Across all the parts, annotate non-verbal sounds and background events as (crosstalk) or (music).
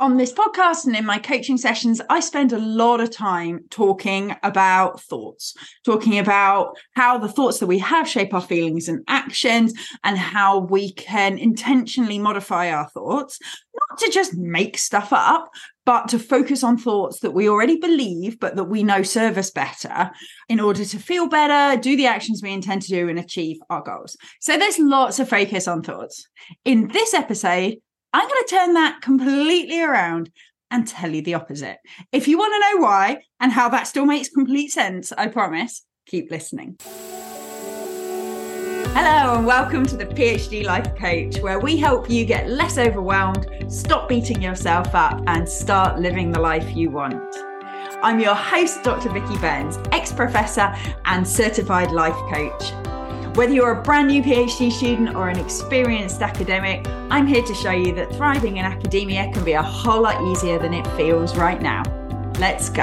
on this podcast and in my coaching sessions, I spend a lot of time talking about thoughts, talking about how the thoughts that we have shape our feelings and actions, and how we can intentionally modify our thoughts, not to just make stuff up, but to focus on thoughts that we already believe, but that we know serve us better in order to feel better, do the actions we intend to do, and achieve our goals. So there's lots of focus on thoughts. In this episode, I'm going to turn that completely around and tell you the opposite. If you want to know why and how that still makes complete sense, I promise, keep listening. Hello, and welcome to the PhD Life Coach, where we help you get less overwhelmed, stop beating yourself up, and start living the life you want. I'm your host, Dr. Vicky Burns, ex professor and certified life coach. Whether you're a brand new PhD student or an experienced academic, I'm here to show you that thriving in academia can be a whole lot easier than it feels right now. Let's go.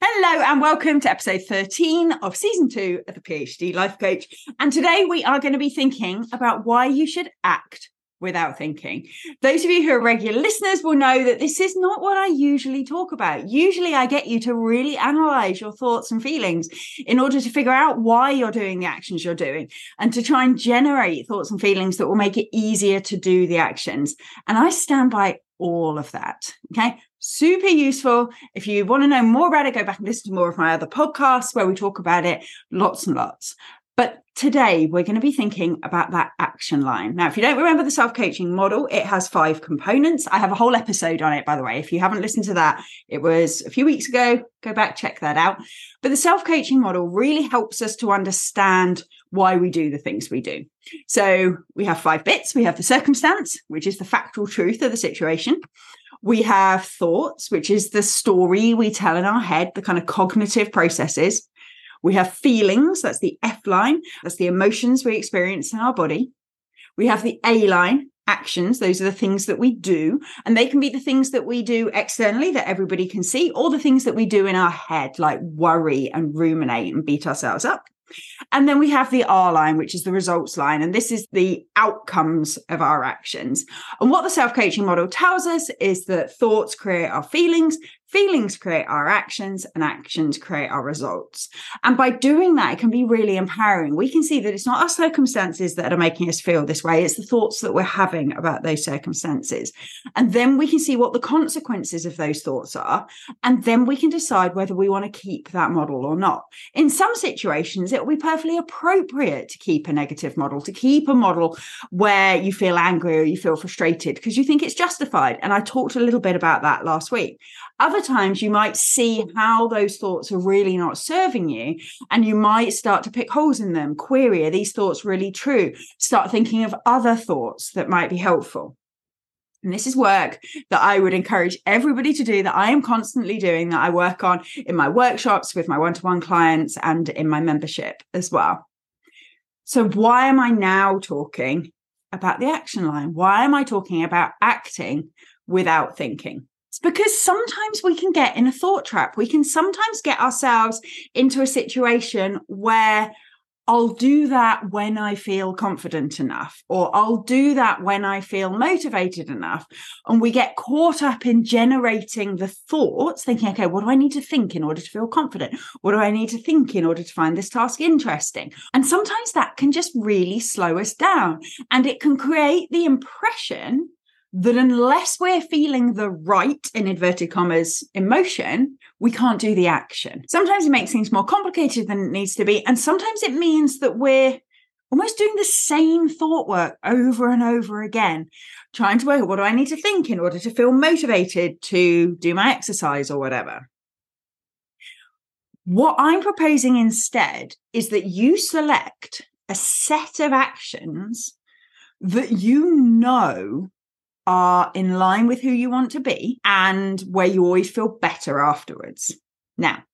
Hello, and welcome to episode 13 of season two of the PhD Life Coach. And today we are going to be thinking about why you should act without thinking. Those of you who are regular listeners will know that this is not what I usually talk about. Usually, I get you to really analyze your thoughts and feelings in order to figure out why you're doing the actions you're doing and to try and generate thoughts and feelings that will make it easier to do the actions. And I stand by all of that. Okay. Super useful. If you want to know more about it, go back and listen to more of my other podcasts where we talk about it lots and lots. But today we're going to be thinking about that action line. Now, if you don't remember the self coaching model, it has five components. I have a whole episode on it, by the way. If you haven't listened to that, it was a few weeks ago. Go back, check that out. But the self coaching model really helps us to understand why we do the things we do. So we have five bits. We have the circumstance, which is the factual truth of the situation. We have thoughts, which is the story we tell in our head, the kind of cognitive processes. We have feelings, that's the F line, that's the emotions we experience in our body. We have the A line, actions. Those are the things that we do. And they can be the things that we do externally that everybody can see, or the things that we do in our head, like worry and ruminate and beat ourselves up. And then we have the R line, which is the results line. And this is the outcomes of our actions. And what the self coaching model tells us is that thoughts create our feelings, Feelings create our actions and actions create our results. And by doing that, it can be really empowering. We can see that it's not our circumstances that are making us feel this way, it's the thoughts that we're having about those circumstances. And then we can see what the consequences of those thoughts are. And then we can decide whether we want to keep that model or not. In some situations, it will be perfectly appropriate to keep a negative model, to keep a model where you feel angry or you feel frustrated because you think it's justified. And I talked a little bit about that last week. Other times you might see how those thoughts are really not serving you, and you might start to pick holes in them, query, are these thoughts really true? Start thinking of other thoughts that might be helpful. And this is work that I would encourage everybody to do, that I am constantly doing, that I work on in my workshops with my one to one clients and in my membership as well. So, why am I now talking about the action line? Why am I talking about acting without thinking? It's because sometimes we can get in a thought trap. We can sometimes get ourselves into a situation where I'll do that when I feel confident enough, or I'll do that when I feel motivated enough. And we get caught up in generating the thoughts, thinking, okay, what do I need to think in order to feel confident? What do I need to think in order to find this task interesting? And sometimes that can just really slow us down. And it can create the impression that unless we're feeling the right, in inverted commas, emotion, we can't do the action. Sometimes it makes things more complicated than it needs to be. And sometimes it means that we're almost doing the same thought work over and over again, trying to work out what do I need to think in order to feel motivated to do my exercise or whatever. What I'm proposing instead is that you select a set of actions that you know are in line with who you want to be and where you always feel better afterwards. Now,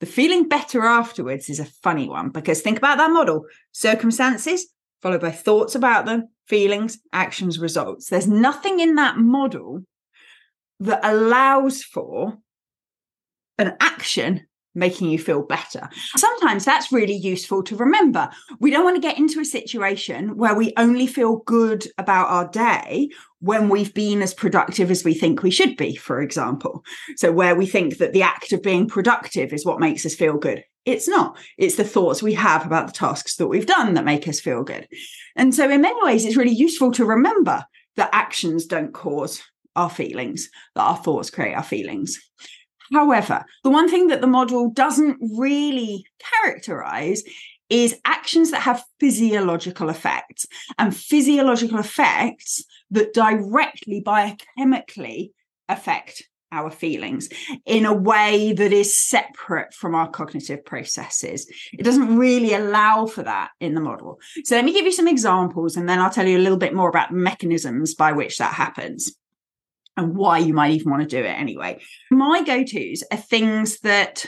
the feeling better afterwards is a funny one because think about that model circumstances followed by thoughts about them, feelings, actions, results. There's nothing in that model that allows for an action making you feel better. Sometimes that's really useful to remember. We don't want to get into a situation where we only feel good about our day when we've been as productive as we think we should be, for example. So, where we think that the act of being productive is what makes us feel good. It's not. It's the thoughts we have about the tasks that we've done that make us feel good. And so, in many ways, it's really useful to remember that actions don't cause our feelings, that our thoughts create our feelings. However, the one thing that the model doesn't really characterize is actions that have physiological effects and physiological effects that directly biochemically affect our feelings in a way that is separate from our cognitive processes. It doesn't really allow for that in the model. So let me give you some examples and then I'll tell you a little bit more about mechanisms by which that happens and why you might even want to do it anyway. My go tos are things that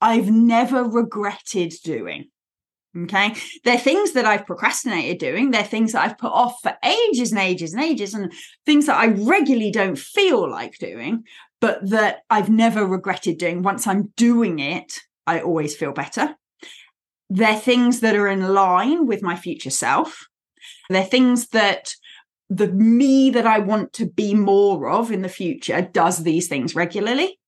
I've never regretted doing. Okay. They're things that I've procrastinated doing. They're things that I've put off for ages and ages and ages, and things that I regularly don't feel like doing, but that I've never regretted doing. Once I'm doing it, I always feel better. They're things that are in line with my future self. They're things that the me that I want to be more of in the future does these things regularly.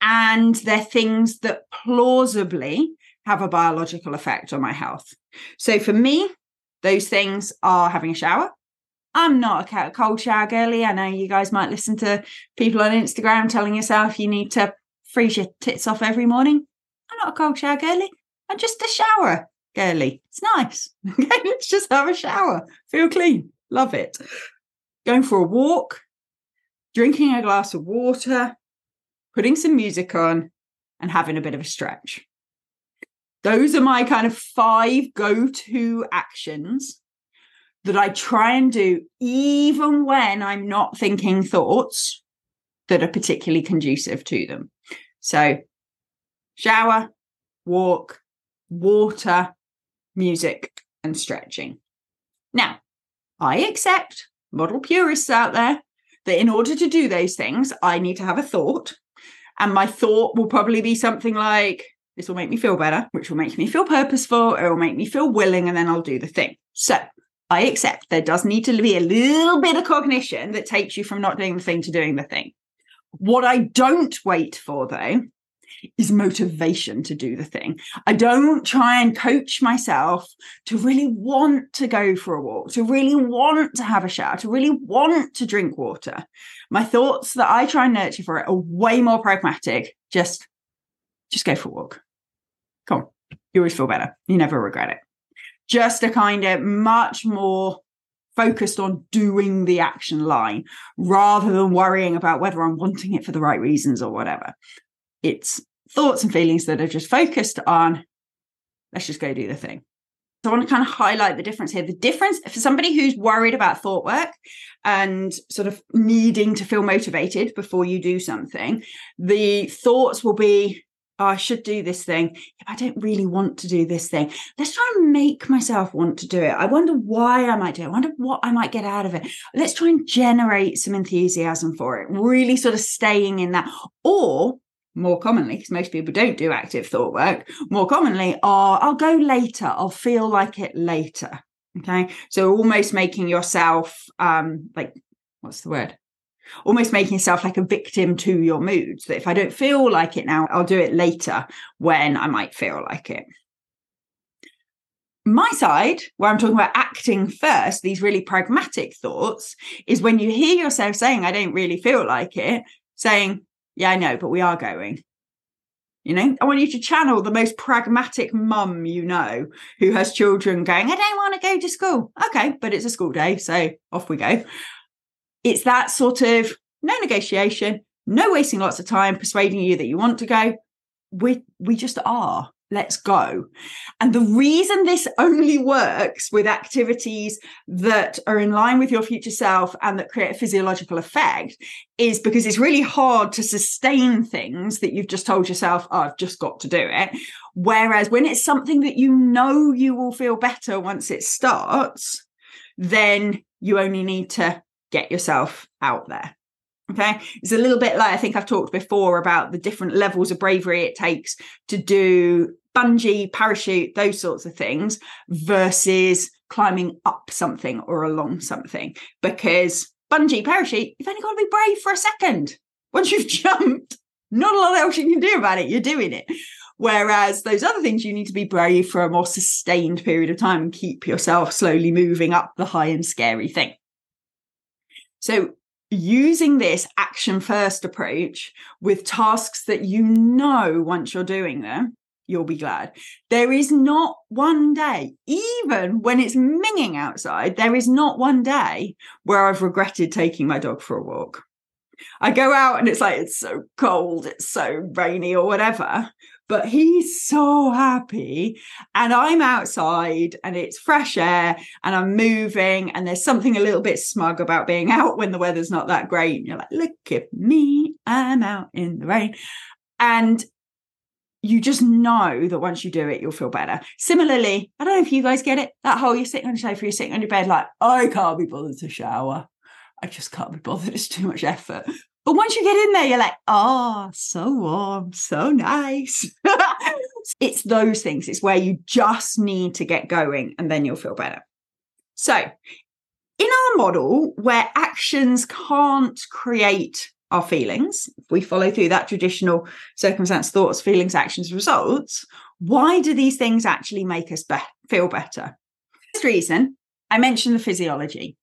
And they're things that plausibly have a biological effect on my health. So for me, those things are having a shower. I'm not a cold shower girly. I know you guys might listen to people on Instagram telling yourself you need to freeze your tits off every morning. I'm not a cold shower girly. I'm just a shower girly. It's nice. (laughs) Okay, let's just have a shower. Feel clean. Love it. Going for a walk, drinking a glass of water, putting some music on, and having a bit of a stretch. Those are my kind of five go to actions that I try and do, even when I'm not thinking thoughts that are particularly conducive to them. So, shower, walk, water, music, and stretching. Now, I accept model purists out there that in order to do those things, I need to have a thought. And my thought will probably be something like, this will make me feel better, which will make me feel purposeful. It will make me feel willing, and then I'll do the thing. So I accept there does need to be a little bit of cognition that takes you from not doing the thing to doing the thing. What I don't wait for, though, is motivation to do the thing. I don't try and coach myself to really want to go for a walk, to really want to have a shower, to really want to drink water. My thoughts that I try and nurture for it are way more pragmatic. Just, just go for a walk. Come on. You always feel better. You never regret it. Just a kind of much more focused on doing the action line rather than worrying about whether I'm wanting it for the right reasons or whatever. It's thoughts and feelings that are just focused on, let's just go do the thing. So I want to kind of highlight the difference here. The difference for somebody who's worried about thought work and sort of needing to feel motivated before you do something, the thoughts will be, oh, I should do this thing. I don't really want to do this thing. Let's try and make myself want to do it. I wonder why I might do it. I wonder what I might get out of it. Let's try and generate some enthusiasm for it, really sort of staying in that. Or more commonly, because most people don't do active thought work, more commonly are I'll go later, I'll feel like it later. Okay. So almost making yourself um like what's the word? Almost making yourself like a victim to your moods. That if I don't feel like it now, I'll do it later when I might feel like it. My side, where I'm talking about acting first, these really pragmatic thoughts, is when you hear yourself saying, I don't really feel like it, saying, yeah, I know, but we are going. You know, I want you to channel the most pragmatic mum you know who has children going, I don't want to go to school. Okay, but it's a school day. So off we go. It's that sort of no negotiation, no wasting lots of time persuading you that you want to go. We we just are let's go. And the reason this only works with activities that are in line with your future self and that create a physiological effect is because it's really hard to sustain things that you've just told yourself, oh, I've just got to do it. Whereas when it's something that you know you will feel better once it starts, then you only need to get yourself out there. Okay. It's a little bit like I think I've talked before about the different levels of bravery it takes to do bungee, parachute, those sorts of things versus climbing up something or along something. Because bungee, parachute, you've only got to be brave for a second. Once you've (laughs) jumped, not a lot else you can do about it. You're doing it. Whereas those other things, you need to be brave for a more sustained period of time and keep yourself slowly moving up the high and scary thing. So using this action first approach with tasks that you know once you're doing them, you'll be glad. There is not one day, even when it's minging outside, there is not one day where I've regretted taking my dog for a walk. I go out and it's like, it's so cold, it's so rainy or whatever but he's so happy. And I'm outside and it's fresh air and I'm moving. And there's something a little bit smug about being (laughs) out when the weather's not that great. And you're like, look at me, I'm out in the rain. And you just know that once you do it, you'll feel better. Similarly, I don't know if you guys get it. That whole you're sitting on your sofa, you're sitting on your bed, like, I can't be bothered to shower. I just can't be (laughs) bothered. It's too much effort. But once you get in there, you're like, oh, so warm, so nice. (laughs) it's those things. It's where you just need to get going and then you'll feel better. So, in our model where actions can't create our feelings, if we follow through that traditional circumstance, thoughts, feelings, actions, results, why do these things actually make us be- feel better? First reason, I mentioned the physiology.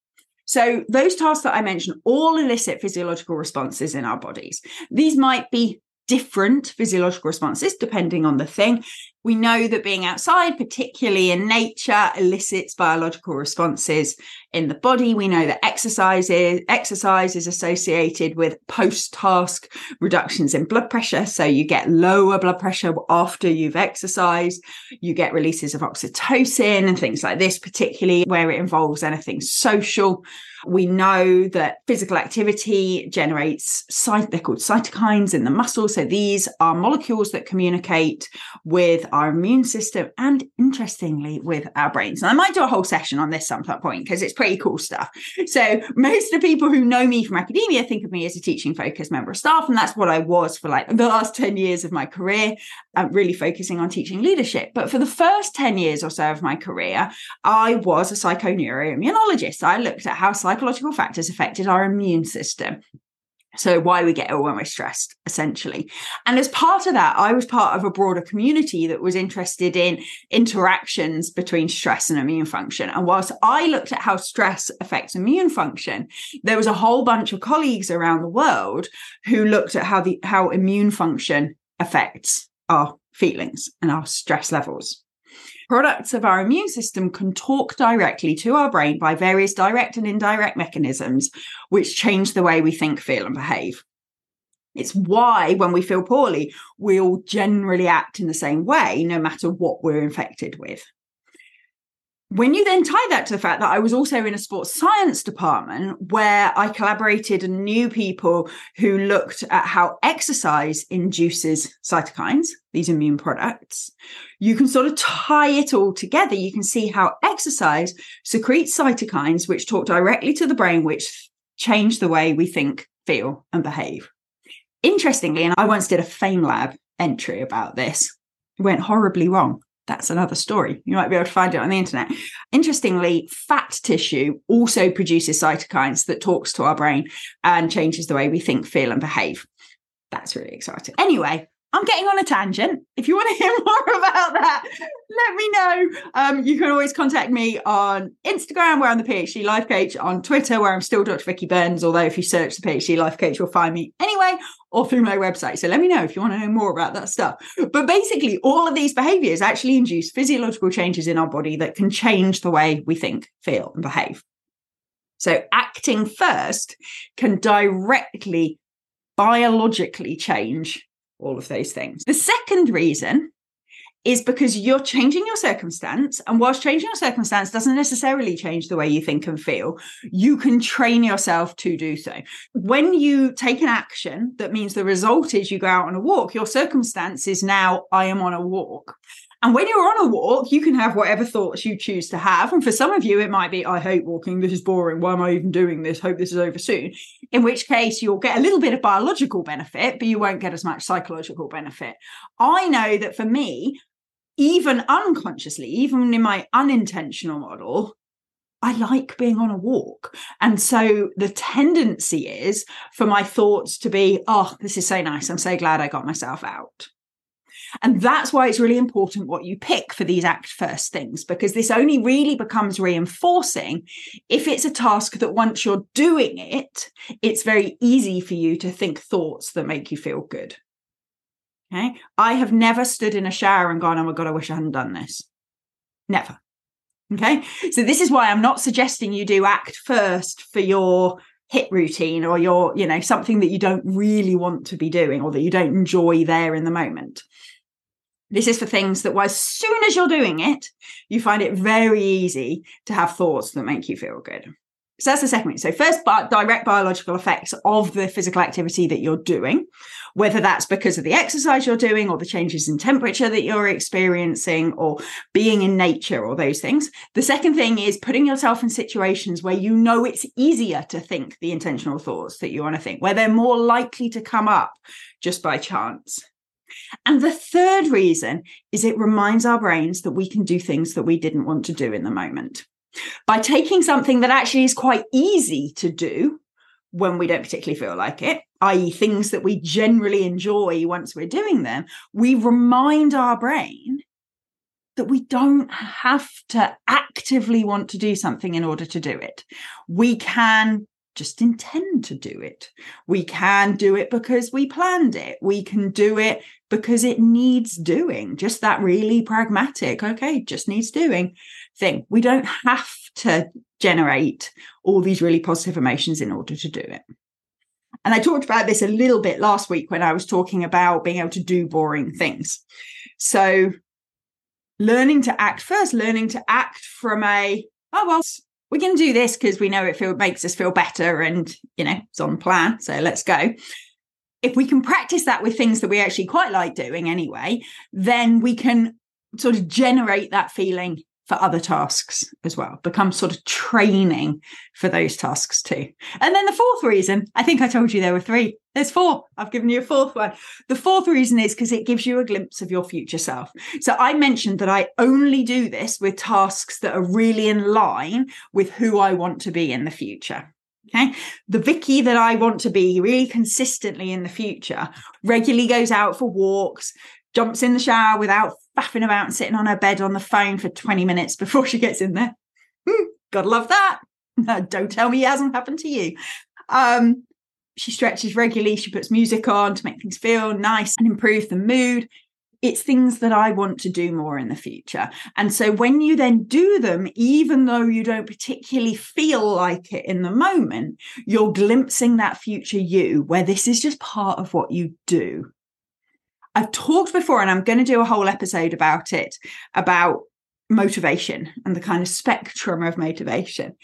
So, those tasks that I mentioned all elicit physiological responses in our bodies. These might be different physiological responses depending on the thing. We know that being outside, particularly in nature, elicits biological responses in the body. We know that exercise is, exercise is associated with post-task reductions in blood pressure. So you get lower blood pressure after you've exercised. You get releases of oxytocin and things like this, particularly where it involves anything social. We know that physical activity generates they're called cytokines in the muscle. So these are molecules that communicate with our immune system and interestingly with our brains. And I might do a whole session on this some point because it's pretty cool stuff. So most of the people who know me from academia think of me as a teaching focused member of staff. And that's what I was for like the last 10 years of my career, uh, really focusing on teaching leadership. But for the first 10 years or so of my career, I was a psychoneuroimmunologist. I looked at how psychological factors affected our immune system. So, why we get ill when we're stressed, essentially. And as part of that, I was part of a broader community that was interested in interactions between stress and immune function. And whilst I looked at how stress affects immune function, there was a whole bunch of colleagues around the world who looked at how the how immune function affects our feelings and our stress levels. Products of our immune system can talk directly to our brain by various direct and indirect mechanisms, which change the way we think, feel, and behave. It's why, when we feel poorly, we all generally act in the same way, no matter what we're infected with when you then tie that to the fact that I was also in a sports science department where I collaborated and knew people who looked at how exercise induces cytokines, these immune products, you can sort of tie it all together. You can see how exercise secretes cytokines, which talk directly to the brain, which change the way we think, feel, and behave. Interestingly, and I once did a FameLab entry about this, it went horribly wrong that's another story. You might be able to find it on the internet. Interestingly, fat tissue also produces cytokines that talks to our brain and changes the way we think, feel, and behave. That's really exciting. Anyway, I'm getting on a tangent. If you want to hear (laughs) more about that, let me know. Um, you can always contact me on Instagram, where I'm the PhD Life Coach, on Twitter, where I'm still Dr. Vicky Burns, although if you search the PhD Life Coach, you'll find me anyway, or through my website. So let me know if you want to know more about that stuff. But basically, all of these behaviors actually induce physiological changes in our body that can change the way we think, feel, and behave. So acting first can directly biologically change all of those things. The second reason is because you're changing your circumstance. And whilst changing your circumstance doesn't necessarily change the way you think and feel, you can train yourself to do so. When you take an action that means the result is you go out on a walk, your circumstance is now, I am on a walk. And when you're on a walk, you can have whatever thoughts you choose to have. And for some of you, it might be, I hate walking. This is boring. Why am I even doing this? Hope this is over soon. In which case, you'll get a little bit of biological benefit, but you won't get as much psychological benefit. I know that for me, even unconsciously, even in my unintentional model, I like being on a walk. And so the tendency is for my thoughts to be, oh, this is so nice. I'm so glad I got myself out. And that's why it's really important what you pick for these act first things, because this only really becomes reinforcing if it's a task that once you're doing it, it's very easy for you to think thoughts that make you feel good. Okay. I have never stood in a shower and gone, oh my God, I wish I hadn't done this. Never. Okay. So this is why I'm not suggesting you do act first for your HIIT routine or your, you know, something that you don't really want to be doing or that you don't enjoy there in the moment. This is for things that as soon as you're doing it, you find it very easy to have thoughts that make you feel good. So that's the second thing. So first, direct biological effects of the physical activity that you're doing, whether that's because of the exercise you're doing or the changes in temperature that you're experiencing or being in nature or those things. The second thing is putting yourself in situations where you know it's easier to think the intentional thoughts that you want to think, where they're more likely to come up just by chance. And the third reason is it reminds our brains that we can do things that we didn't want to do in the moment by taking something that actually is quite easy to do when we don't particularly feel like it, i.e., things that we generally enjoy once we're doing them, we remind our brain that we don't have to actively want to do something in order to do it. We can just intend to do it. We can do it because we planned it. We can do it because it needs doing. Just that really pragmatic, okay, just needs doing thing. We don't have to generate all these really positive emotions in order to do it. And I talked about this a little bit last week when I was talking about being able to do boring things. So, learning to act first, learning to act from a, oh, well, we can do this because we know it feel, makes us feel better and, you know, it's on plan. So, let's go. If we can practice that with things that we actually quite like doing anyway, then we can sort of generate that feeling for other tasks as well, become sort of training for those tasks too. And then the fourth reason, I think I told you there were three. There's four. I've given you a fourth one. The fourth reason is because it gives you a glimpse of your future self. So I mentioned that I only do this with tasks that are really in line with who I want to be in the future. Okay. The Vicky that I want to be really consistently in the future regularly goes out for walks, jumps in the shower without faffing about and sitting on her bed on the phone for 20 minutes before she gets in there. Hmm, gotta love that. (laughs) Don't tell me it hasn't happened to you. Um, she stretches regularly. She puts music on to make things feel nice and improve the mood. It's things that I want to do more in the future. And so when you then do them, even though you don't particularly feel like it in the moment, you're glimpsing that future you where this is just part of what you do. I've talked before, and I'm going to do a whole episode about it about motivation and the kind of spectrum of motivation.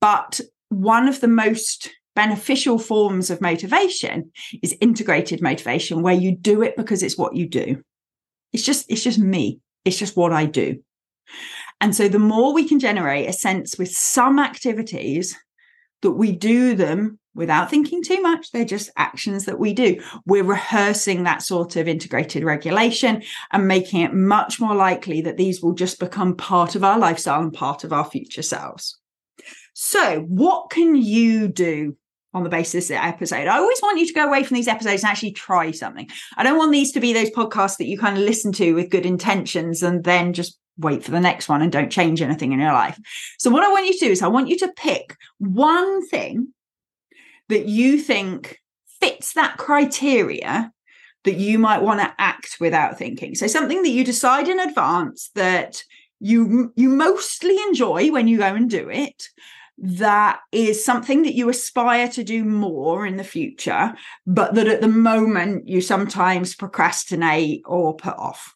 But one of the most beneficial forms of motivation is integrated motivation, where you do it because it's what you do. It's just, it's just me. It's just what I do. And so the more we can generate a sense with some activities that we do them without thinking too much. They're just actions that we do. We're rehearsing that sort of integrated regulation and making it much more likely that these will just become part of our lifestyle and part of our future selves. So, what can you do on the basis of the episode. I always want you to go away from these episodes and actually try something. I don't want these to be those podcasts that you kind of listen to with good intentions and then just wait for the next one and don't change anything in your life. So, what I want you to do is, I want you to pick one thing that you think fits that criteria that you might want to act without thinking. So something that you decide in advance that you you mostly enjoy when you go and do it that is something that you aspire to do more in the future but that at the moment you sometimes procrastinate or put off.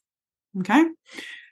Okay?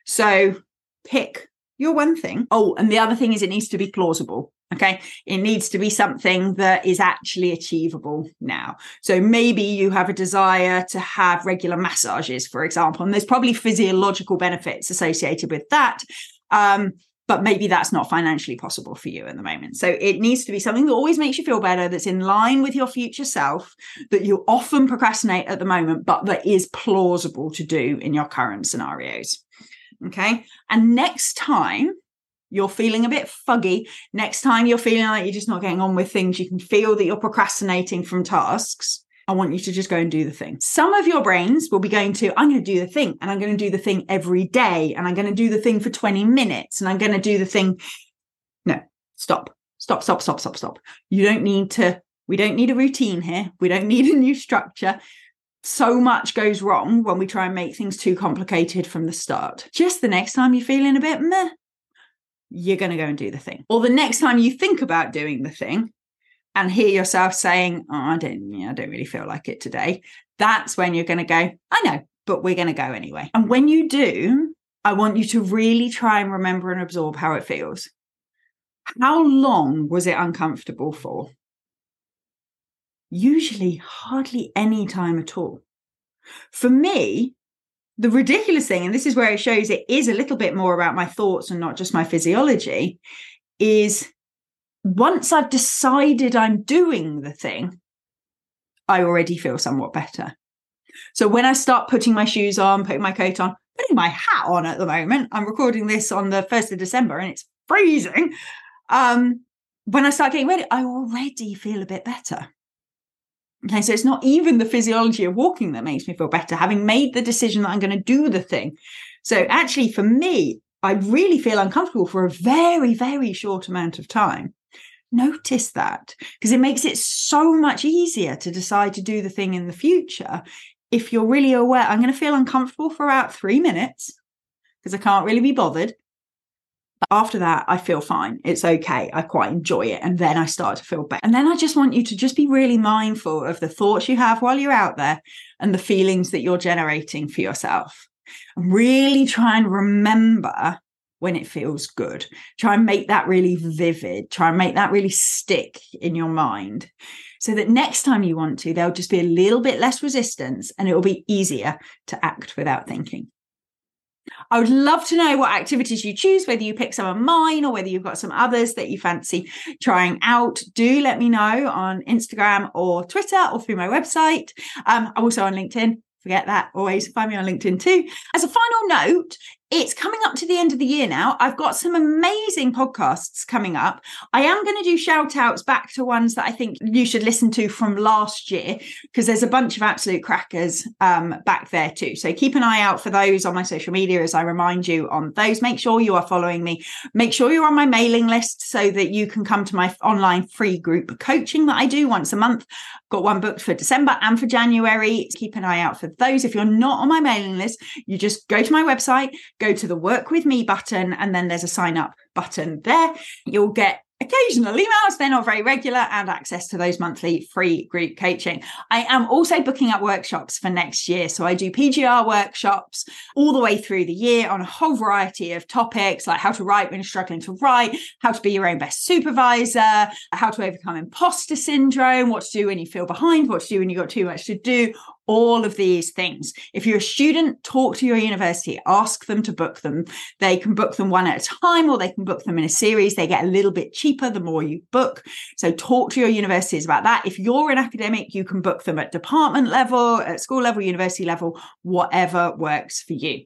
So pick your one thing. Oh and the other thing is it needs to be plausible Okay. It needs to be something that is actually achievable now. So maybe you have a desire to have regular massages, for example, and there's probably physiological benefits associated with that. Um, but maybe that's not financially possible for you at the moment. So it needs to be something that always makes you feel better, that's in line with your future self, that you often procrastinate at the moment, but that is plausible to do in your current scenarios. Okay. And next time you're feeling a bit fuggy, next time you're feeling like you're just not getting on with things, you can feel that you're procrastinating from tasks. I want you to just go and do the thing. Some of your brains will be going to, I'm going to do the thing and I'm going to do the thing every day and I'm going to do the thing for 20 minutes and I'm going to do the thing. No, stop, stop, stop, stop, stop, stop. You don't need to, we don't need a routine here. We don't need a new structure. So much goes wrong when we try and make things too complicated from the start. Just the next time you're feeling a bit meh, you're going to go and do the thing. Or the next time you think about doing the thing, and hear yourself saying, "Oh, I don't, I don't really feel like it today," that's when you're going to go, "I know, but we're going to go anyway." And when you do, I want you to really try and remember and absorb how it feels. How long was it uncomfortable for? Usually, hardly any time at all. For me, the ridiculous thing, and this is where it shows it is a little bit more about my thoughts and not just my physiology, is once I've decided I'm doing the thing, I already feel somewhat better. So when I start putting my shoes on, putting my coat on, putting my hat on at the moment, I'm recording this on the 1st of December and it's freezing. Um, when I start getting ready, I already feel a bit better. Okay, so it's not even the physiology of walking that makes me feel better, having made the decision that I'm going to do the thing. So actually, for me, I really feel uncomfortable for a very, very short amount of time. Notice that because it makes it so much easier to decide to do the thing in the future. If you're really aware i'm going to feel uncomfortable for about three minutes because i can't really be bothered but after that i feel fine it's okay i quite enjoy it and then i start to feel better and then i just want you to just be really mindful of the thoughts you have while you're out there and the feelings that you're generating for yourself and really try and remember when it feels good. Try and make that really vivid. Try and make that really stick in your mind so that next time you want to, there'll just be a little bit less resistance and it will be easier to act without thinking. I would love to know what activities you choose, whether you pick some of mine or whether you've got some others that you fancy trying out. Do let me know on Instagram or Twitter or through my website. Um, I'm also on LinkedIn forget that always find me on linkedin too as a final note it's coming up to the end of the year now. I've got some amazing podcasts coming up. I am going to do shout outs back to ones that I think you should listen to from last year because there's a bunch of absolute crackers um, back there too. So keep an eye out for those on my social media as I remind you on those. Make sure you are following me. Make sure you're on my mailing list so that you can come to my online free group coaching that I do once a month. Got one booked for December and for January. Keep an eye out for those. If you're not on my mailing list, you just go to my website, go to the work with me button, and then there's a sign up button there. You'll get occasional emails. They're not very regular and access to those monthly free group coaching. I am also booking up workshops for next year. So I do PGR workshops all the way through the year on a whole variety of topics like how to write when you're struggling to write, how to be your own best supervisor, how to overcome imposter syndrome, what to do when you feel behind, what to do when you've got too much to do, all of these things. If you're a student, talk to your university, ask them to book them. They can book them one at a time or they can book them in a series. They get a little bit cheaper the more you book. So talk to your universities about that. If you're an academic, you can book them at department level, at school level, university level, whatever works for you.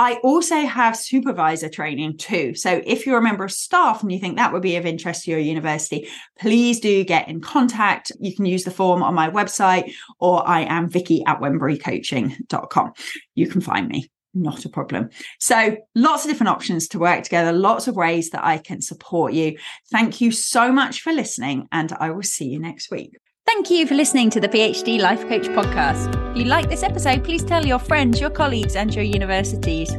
I also have supervisor training too. So if you're a member of staff and you think that would be of interest to your university, please do get in contact. You can use the form on my website or I am Vicky at wemburycoaching.com. You can find me. Not a problem. So, lots of different options to work together, lots of ways that I can support you. Thank you so much for listening, and I will see you next week. Thank you for listening to the PhD Life Coach podcast. If you like this episode, please tell your friends, your colleagues, and your universities.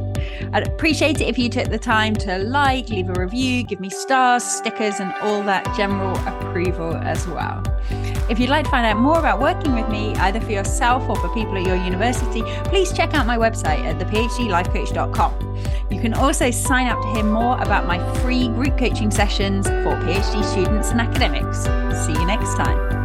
I'd appreciate it if you took the time to like, leave a review, give me stars, stickers, and all that general approval as well. If you'd like to find out more about working with me, either for yourself or for people at your university, please check out my website at thephdlifecoach.com. You can also sign up to hear more about my free group coaching sessions for PhD students and academics. See you next time.